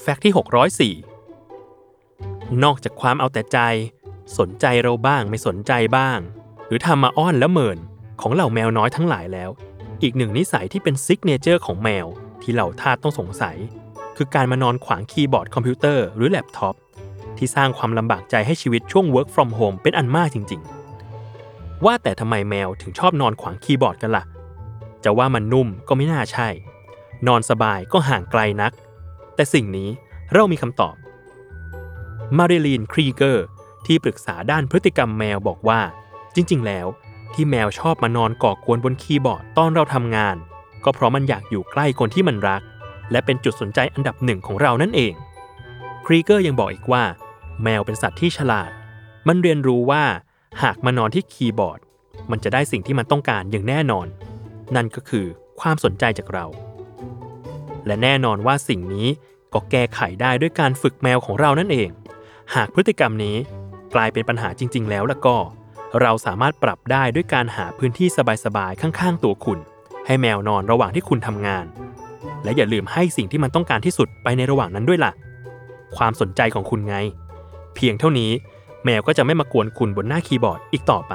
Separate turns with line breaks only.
fact ที่ 604 นอกจากความเอาแต่ใจ สนใจเราบ้างไม่สนใจบ้าง หรือทำมาอ้อนและเมินของเหล่าแมวน้อยทั้งหลายแล้ว อีกหนึ่งนิสัยที่เป็น signature ของแมวที่เหล่าทาสต้องสงสัย คือการมานอนขวางคีย์บอร์ดคอมพิวเตอร์หรือแล็ปท็อปที่สร้างความลำบากใจให้ชีวิตช่วง work from home เป็นอันมากจริง ๆ ว่าแต่ทำไมแมวถึงชอบนอนขวางคีย์บอร์ดกันล่ะ จะว่ามันนุ่มก็ไม่น่าใช่ นอนสบายก็ห่างไกลนัก แต่สิ่งนี้เรามีคำตอบ มาริลีนครีเกอร์ที่ปรึกษาด้านพฤติกรรมแมวบอกว่า จริง ๆ แล้ว ที่แมวชอบมานอนก่อกวนบนคีย์บอร์ดตอนเราทำงาน ก็เพราะมันอยากอยู่ใกล้คนที่มันรัก และเป็นจุดสนใจอันดับหนึ่งของเรานั่นเองครีเกอร์ยังบอกอีกว่า แมวเป็นสัตว์ที่ฉลาด มันเรียนรู้ว่า หากมานอนที่คีย์บอร์ด มันจะได้สิ่งที่มันต้องการอย่างแน่นอน นั่นก็คือความสนใจจากเรา และแน่นอนว่าสิ่งนี้ก็แก้ไขได้ด้วยการฝึกแมวของเรานั่นเอง หากพฤติกรรมนี้กลายเป็นปัญหาจริง ๆ แล้วล้วก็ เราสามารถปรับได้ด้วยการหาพื้นที่สบายๆข้างๆ ตัวคุณ ให้แมวนอนระหว่างที่คุณทำงาน และอย่าลืมให้สิ่งที่มันต้องการที่สุดไปในระหว่างนั้นด้วยล่ะ ความสนใจของคุณไง เพียงเท่านี้ แมวก็จะไม่มากวนคุณบนหน้าคีย์บอร์ดอีกต่อไป